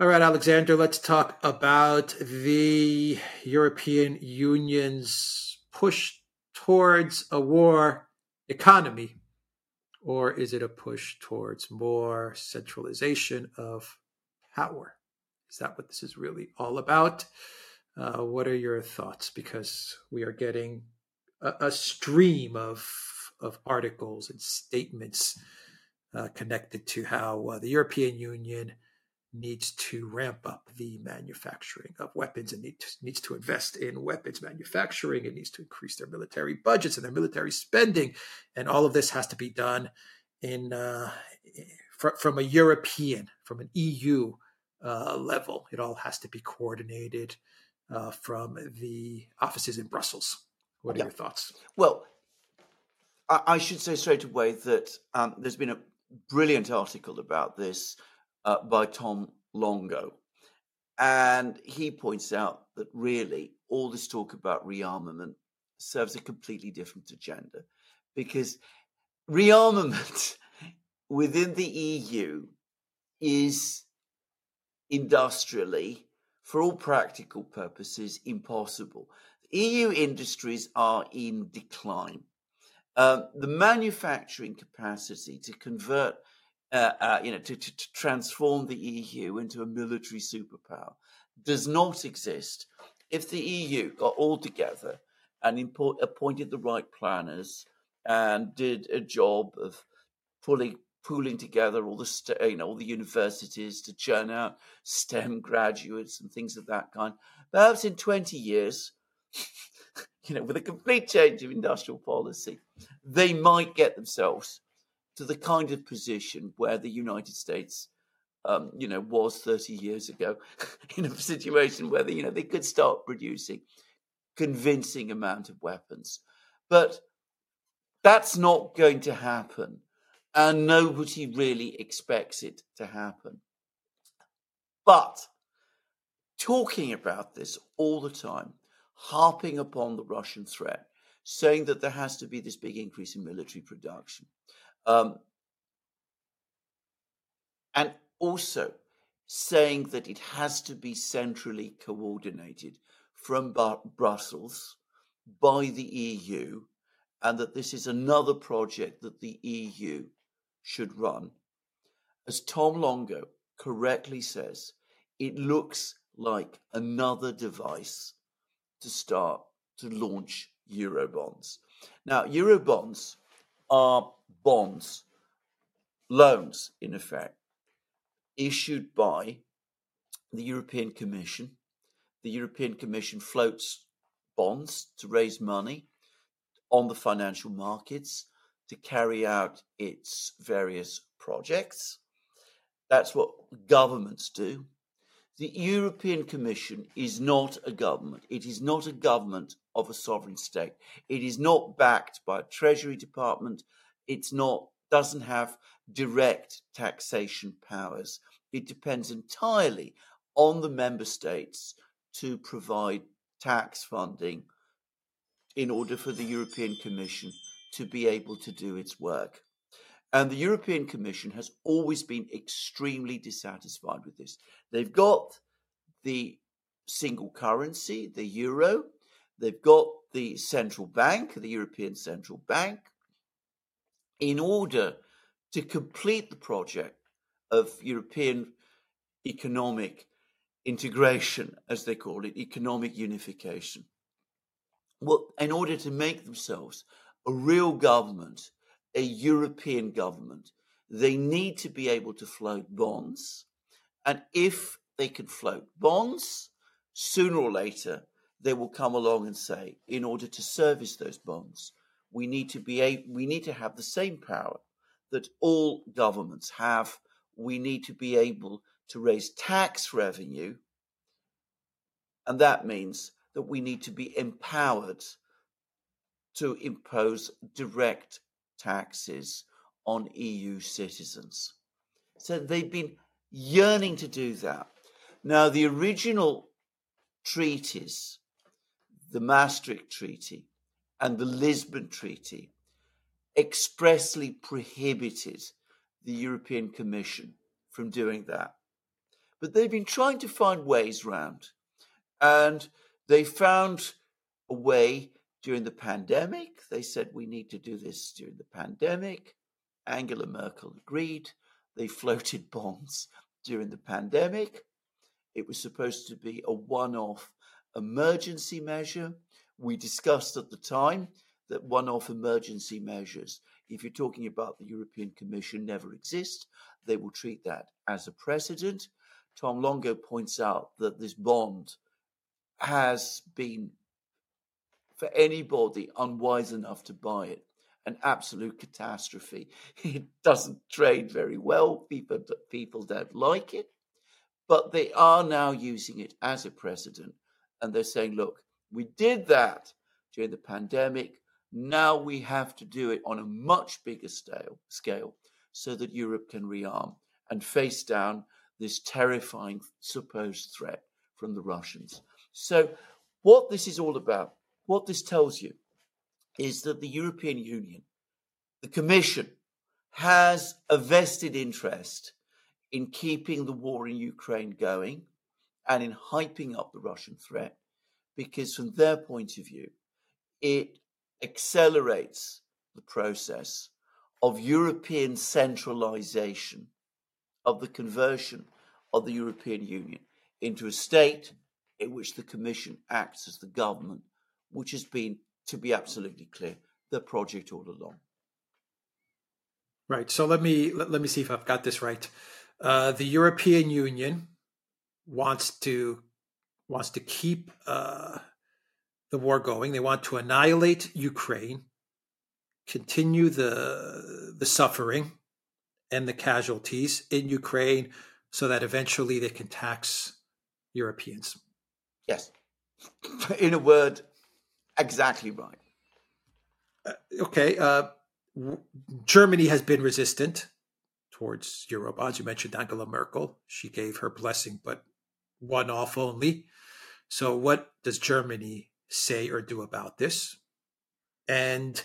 All right, Alexander, let's talk about the European Union's push towards a war economy. Or is it a push towards more centralization of power? Is that what this is really all about? Uh, what are your thoughts? Because we are getting a, a stream of of articles and statements uh, connected to how uh, the European Union needs to ramp up the manufacturing of weapons and needs, needs to invest in weapons manufacturing. It needs to increase their military budgets and their military spending. And all of this has to be done in uh, fr- from a European, from an EU uh, level. It all has to be coordinated uh, from the offices in Brussels. What are yeah. your thoughts? Well, I, I, should say straight away that um, there's been a brilliant article about this uh, by Tom Luongo. And he points out that really all this talk about rearmament serves a completely different agenda because rearmament within the EU is industrially, for all practical purposes, impossible. EU industries are in decline. Um, the manufacturing capacity to convert uh, uh, you know, to, to, to, transform the EU into a military superpower does not exist. If the EU got all together and appointed the right planners and did a job of pulling pooling together all the st- you know all the universities to churn out STEM graduates and things of that kind, perhaps in twenty years. you know, with a complete change of industrial policy, they might get themselves to the kind of position where the United States, um, you know, was 30 years ago, in a situation where they, you know they could start producing convincing amount of weapons, but that's not going to happen, and nobody really expects it to happen. But talking about this all the time, harping upon the Russian threat, saying that there has to be this big increase in military production, um, and also saying that it has to be centrally coordinated from Brussels by the EU, and that this is another project that the EU should run. As Tom Luongo correctly says, it looks like another device to start to launch Eurobonds. Now, Eurobonds are bonds, loans, in effect, issued by the European Commission. The European Commission floats bonds to raise money on the financial markets to carry out its various projects. That's what governments do. The European Commission is not a government. It is not a government of a sovereign state. It is not backed by a Treasury Department it's not doesn't have direct taxation powers. It depends entirely on the member states to provide tax funding in order for the European Commission to be able to do its work. And the European Commission has always been extremely dissatisfied with this. They've got the single currency, the euro, they've got the central bank, the European Central Bank, in order to complete the project of European economic integration, as they call it, economic unification. Well, in order to make themselves a real government, a European government, they need to be able to float bonds. And if they can float bonds, sooner or later, they will come along and say, in order to service those bonds, we need to be we need to have the same power that all governments have. We need to be able to raise tax revenue, and that means that we need to be empowered to impose direct taxes on EU citizens. So they've been yearning to do that. Now, the original treaties, the Maastricht Treaty, and the Lisbon Treaty expressly prohibited the European Commission from doing that. But they've been trying to find ways round. And they found a way during the pandemic. They said, we need to do this during the pandemic. Angela Merkel agreed. They floated bonds during the pandemic. It was supposed to be a one off emergency measure. We discussed at the time that one off emergency measures, if you're talking about the European Commission, never exist. They will treat that as a precedent. Tom Luongo points out that this bond has been, for anybody unwise enough to buy it, an absolute catastrophe. It doesn't trade very well. People, people don't like it. But they are now using it as a precedent. And they're saying, look, we did that during the pandemic. Now we have to do it on a much bigger scale, so that Europe can rearm and face down this terrifying supposed threat from the Russians. So, what this is all about, what this tells you, is that the European Union, the Commission, has a vested interest in keeping the war in Ukraine going and in hyping up the Russian threat, because from their point of view, it accelerates the process of European centralization, of the conversion of the European Union into a state in which the Commission acts as the government, which has been, to be absolutely clear, the project all along. Right. So let me let, let me see if I've got this right. Uh, the European Union wants to wants to keep uh, the war going. They want to annihilate Ukraine, continue the the suffering and the casualties in Ukraine, so that eventually they can tax Europeans. Yes, in a word, exactly right. Uh, okay, uh, w- Germany has been resistant towards Eurobonds. You mentioned Angela Merkel. She gave her blessing, but one off only. So, what does Germany say or do about this? And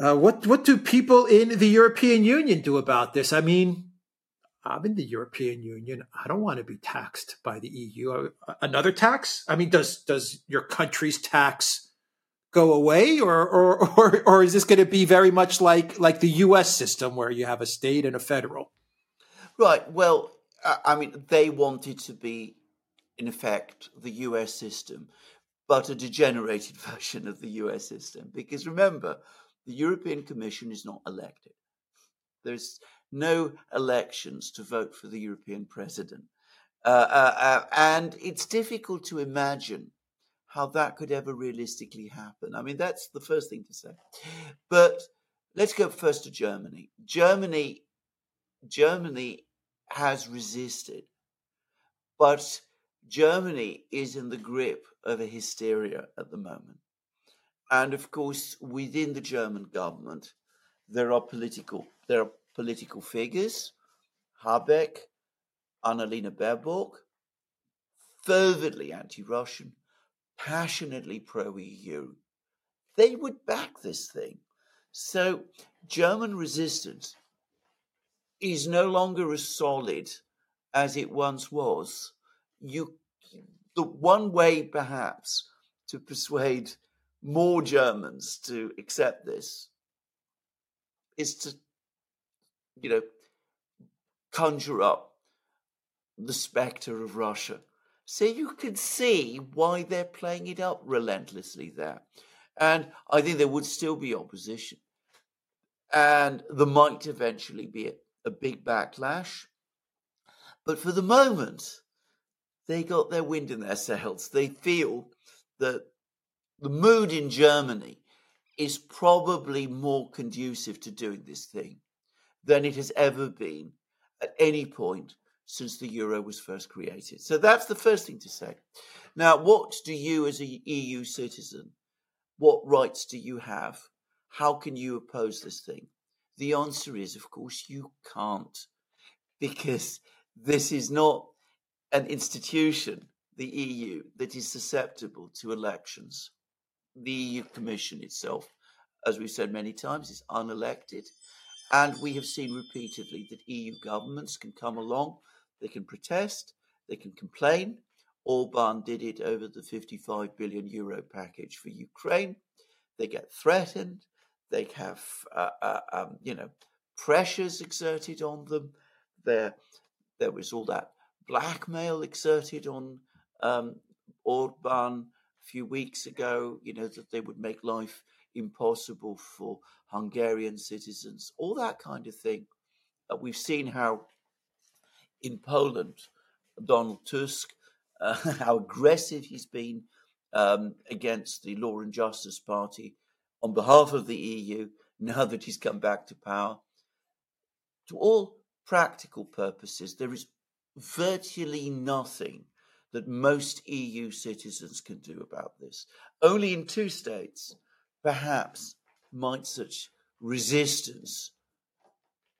uh, what what do people in the European Union do about this? I mean, I'm in the European Union. I don't want to be taxed by the EU. Uh, another tax? I mean, does does your country's tax go away, or or or, or is this going to be very much like like the U.S. system where you have a state and a federal? Right. Well, I mean, they wanted to be, in effect, the U.S. system, but a degenerated version of the U.S. system. Because remember, the European Commission is not elected. There's no elections to vote for the European president. Uh, uh, uh, and it's difficult to imagine how that could ever realistically happen. I mean, that's the first thing to say. But let's go first to Germany. Germany, Germany has resisted, but Germany is in the grip of a hysteria at the moment. And of course, within the German government, there are political there are political figures, Habeck, Annalena Baerbock, fervently anti-Russian, passionately pro EU, they would back this thing. So German resistance is no longer as solid as it once was. You, the one way perhaps to persuade more Germans to accept this is to, you know, conjure up the spectre of Russia so you can see why they're playing it up relentlessly there. And I think there would still be opposition. And there might eventually be a, a big backlash. But for the moment, they got their wind in their sails. They feel that the mood in Germany is probably more conducive to doing this thing than it has ever been at any point since the euro was first created. So that's the first thing to say. Now, what do you, as a EU citizen, what rights do you have? How can you oppose this thing? The answer is, of course, you can't, because this is not an institution, the EU, that is susceptible to elections. The EU Commission itself, as we've said many times, is unelected. And we have seen repeatedly that EU governments can come along They can protest, they can complain. Orban did it over the 55 billion euro package for Ukraine. They get threatened. They have, uh, uh, um, you know, pressures exerted on them. There, there was all that blackmail exerted on um, Orban a few weeks ago. You know that they would make life impossible for Hungarian citizens, all that kind of thing. Uh, we've seen how in Poland, Donald Tusk, uh, how aggressive he's been um, against the Law and Justice Party on behalf of the EU now that he's come back to power. To all practical purposes, there is virtually nothing that most EU citizens can do about this. Only in two states, perhaps, might such resistance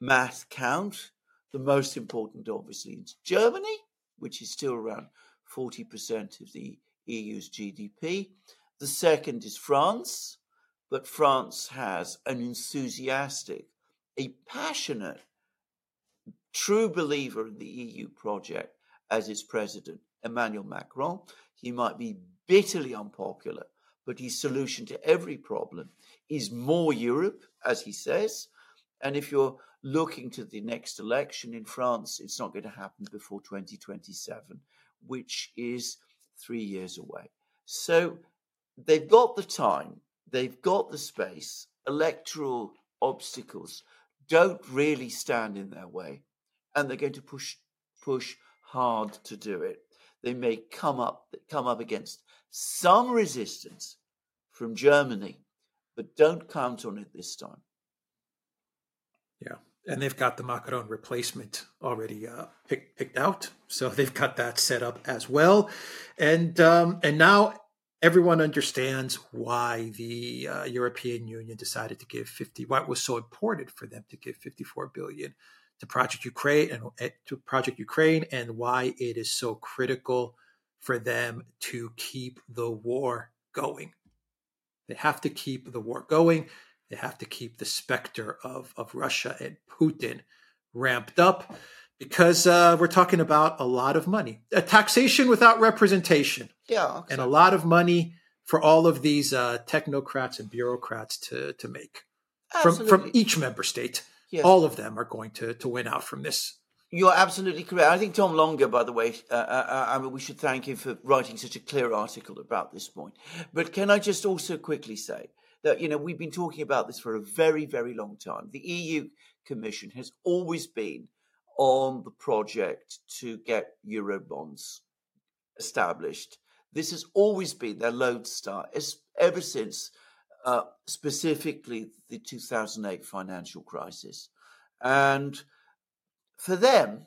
math count. The most important, obviously, is Germany, which is still around 40% of the EU's GDP. The second is France, but France has an enthusiastic, a passionate, true believer in the EU project as its president, Emmanuel Macron. He might be bitterly unpopular, but his solution to every problem is more Europe, as he says. And if you're looking to the next election in France, it's not going to happen before 2027, which is three years away. So they've got the time, they've got the space. Electoral obstacles don't really stand in their way, and they're going to push push hard to do it. They may come up come up against some resistance from Germany, but don't count on it this time. Yeah, and they've got the Macron replacement already uh, pick, picked out, so they've got that set up as well, and um, and now everyone understands why the uh, European Union decided to give fifty. Why it was so important for them to give fifty-four billion to Project Ukraine and eh, to Project Ukraine, and why it is so critical for them to keep the war going. They have to keep the war going. They have to keep the specter of, of Russia and Putin ramped up because uh, we're talking about a lot of money. A taxation without representation. Yeah. And a lot of money for all of these uh, technocrats and bureaucrats to, to make from, from each member state. Yes. All of them are going to, to win out from this. You're absolutely correct. I think Tom Luongo, by the way, uh, uh, uh, I mean, we should thank him for writing such a clear article about this point. But can I just also quickly say that, you know, we've been talking about this for a very, very long time. The EU Commission has always been on the project to get Eurobonds established. This has always been their lodestar ever since, uh, specifically the 2008 financial crisis. And for them,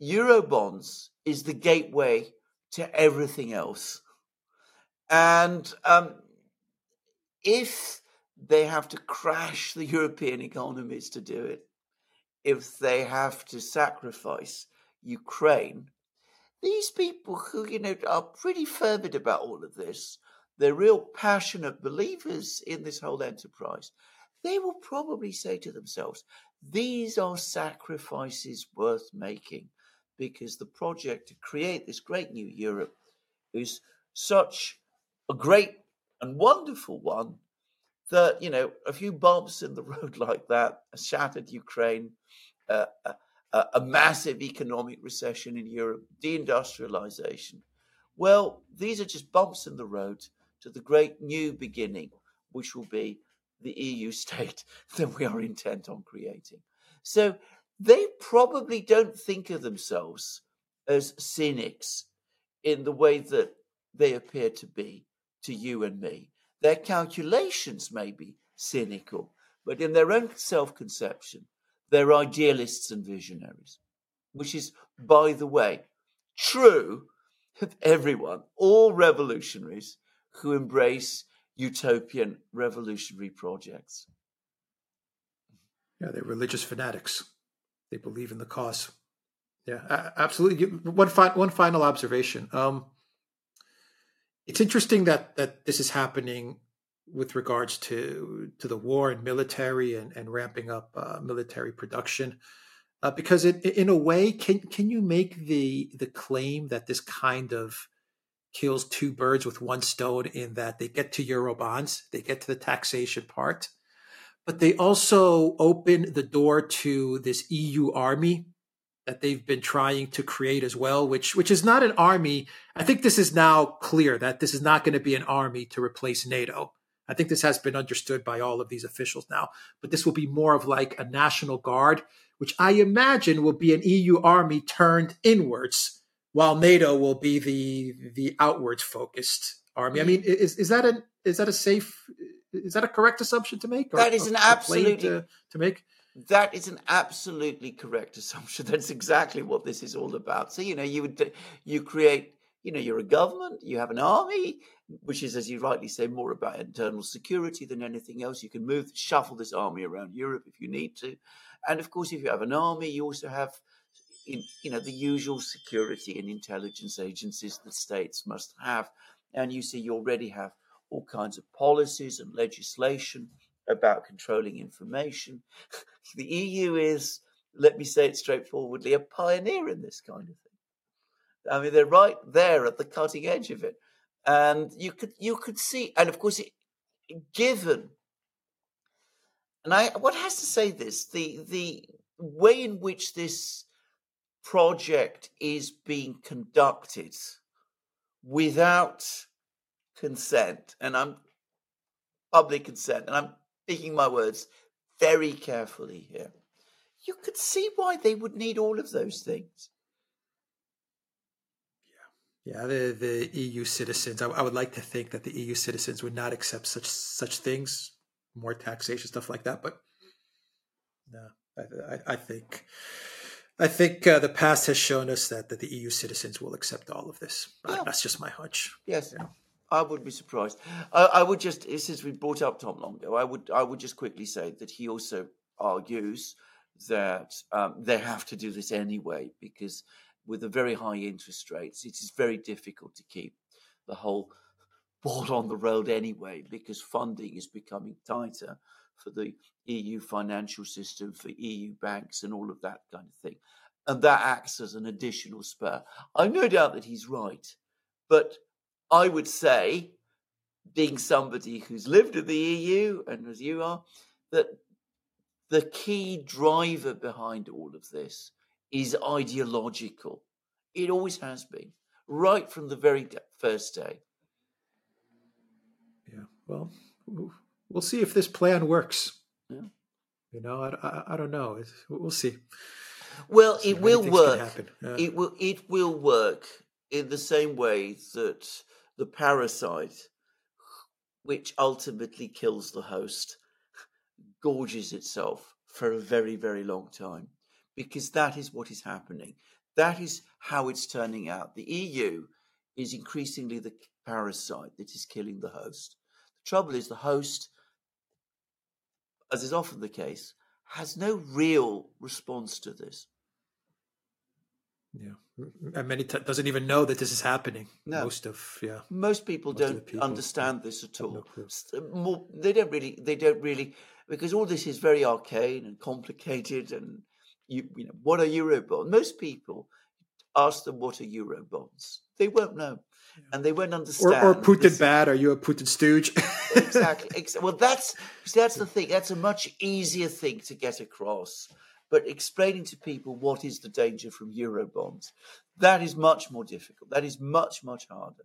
Eurobonds is the gateway to everything else. And um, if they have to crash the European economies to do it, if they have to sacrifice Ukraine, these people who, you know, are pretty fervid about all of this, they're real passionate believers in this whole enterprise, they will probably say to themselves, these are sacrifices worth making because the project to create this great new Europe is such a great and wonderful one that, you know, a few bumps in the road like that, a shattered Ukraine, uh, a, a massive economic recession in Europe, deindustrialization. Well, these are just bumps in the road to the great new beginning, which will be the EU state that we are intent on creating. So they probably don't think of themselves as cynics in the way that they appear to be to you and me. Their calculations may be cynical, but in their own self conception, they're idealists and visionaries, which is, by the way, true of everyone, all revolutionaries who embrace utopian revolutionary projects. Yeah, they're religious fanatics. They believe in the cause. Yeah, absolutely. One fi- one final observation. Um, it's interesting that that this is happening with regards to to the war and military and, and ramping up uh, military production. Uh, because it, in a way, can can you make the the claim that this kind of kills two birds with one stone in that they get to euro bonds, they get to the taxation part, but they also open the door to this EU army that they've been trying to create as well, which which is not an army. I think this is now clear that this is not going to be an army to replace NATO. I think this has been understood by all of these officials now, but this will be more of like a national guard, which I imagine will be an EU army turned inwards, while NATO will be the the outwards focused army. I mm-hmm. mean, is is that a is that a safe is that a correct assumption to make? That is an absolutely to, to make. That is an absolutely correct assumption. That's exactly what this is all about. So you know, you would you create you know, you're a government, you have an army, which is, as you rightly say, more about internal security than anything else. You can move, shuffle this army around Europe if you need to. And of course, if you have an army, you also have, you know, the usual security and intelligence agencies that states must have. And you see, you already have all kinds of policies and legislation about controlling information. the EU is, let me say it straightforwardly, a pioneer in this kind of thing. I mean, they're right there at the cutting edge of it, and you could you could see, and of course, it, given, and I what has to say this the the way in which this project is being conducted without consent, and I'm public consent, and I'm picking my words very carefully here. You could see why they would need all of those things. Yeah, Yeah the, the EU citizens. I, I, would like to think that the EU citizens would not accept such such things, more taxation stuff like that. But no, I, I, I think I think uh, the past has shown us that, that the EU citizens will accept all of this. Yeah. That's just my hunch. Yes, yeah. I would be surprised. I, I would just, since we brought up Tom Luongo, I would I would just quickly say that he also argues that um, they have to do this anyway because with the very high interest rates, it is very difficult to keep the whole ball on the road anyway, because funding is becoming tighter for the EU financial system, for EU banks, and all of that kind of thing. And that acts as an additional spur. I've no doubt that he's right, but I would say, being somebody who's lived in the EU, and as you are, that the key driver behind all of this is ideological. It always has been, right from the very first day. Yeah, well, we'll see if this plan works. Yeah. You know, I, I, I don't know. we'll see. Well, it will work. Yeah. It will. It will work in the same way that the parasite, which ultimately kills the host, gorges itself for a very, very long time because that is what is happening. That is how it's turning out. The EU is increasingly the parasite that is killing the host. The trouble is, the host, as is often the case, has no real response to this. Yeah, mm-hmm. and many t- doesn't even know that this is happening. No. Most of yeah, most people most don't people, understand this at all. No More, they don't really. They don't really because all this is very arcane and complicated and you, you know, what are Eurobonds? Most people ask them what are Eurobonds. They won't know. And they won't understand. Or, or Putin bad? Are you a Putin stooge? exactly. Well, that's that's the thing. That's a much easier thing to get across. But explaining to people what is the danger from Eurobonds, that is much more difficult. That is much much harder.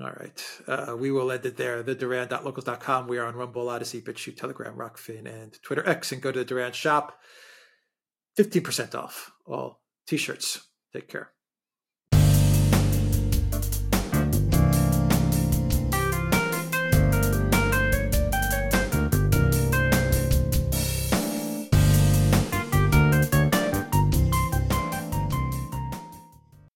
All right. Uh, we will end it there. The Duran.locals.com. We are on Rumble, Odysee, BitChute, Telegram, Rokfin, and Twitter X. And go to the Duran shop. 15% off all t shirts. Take care.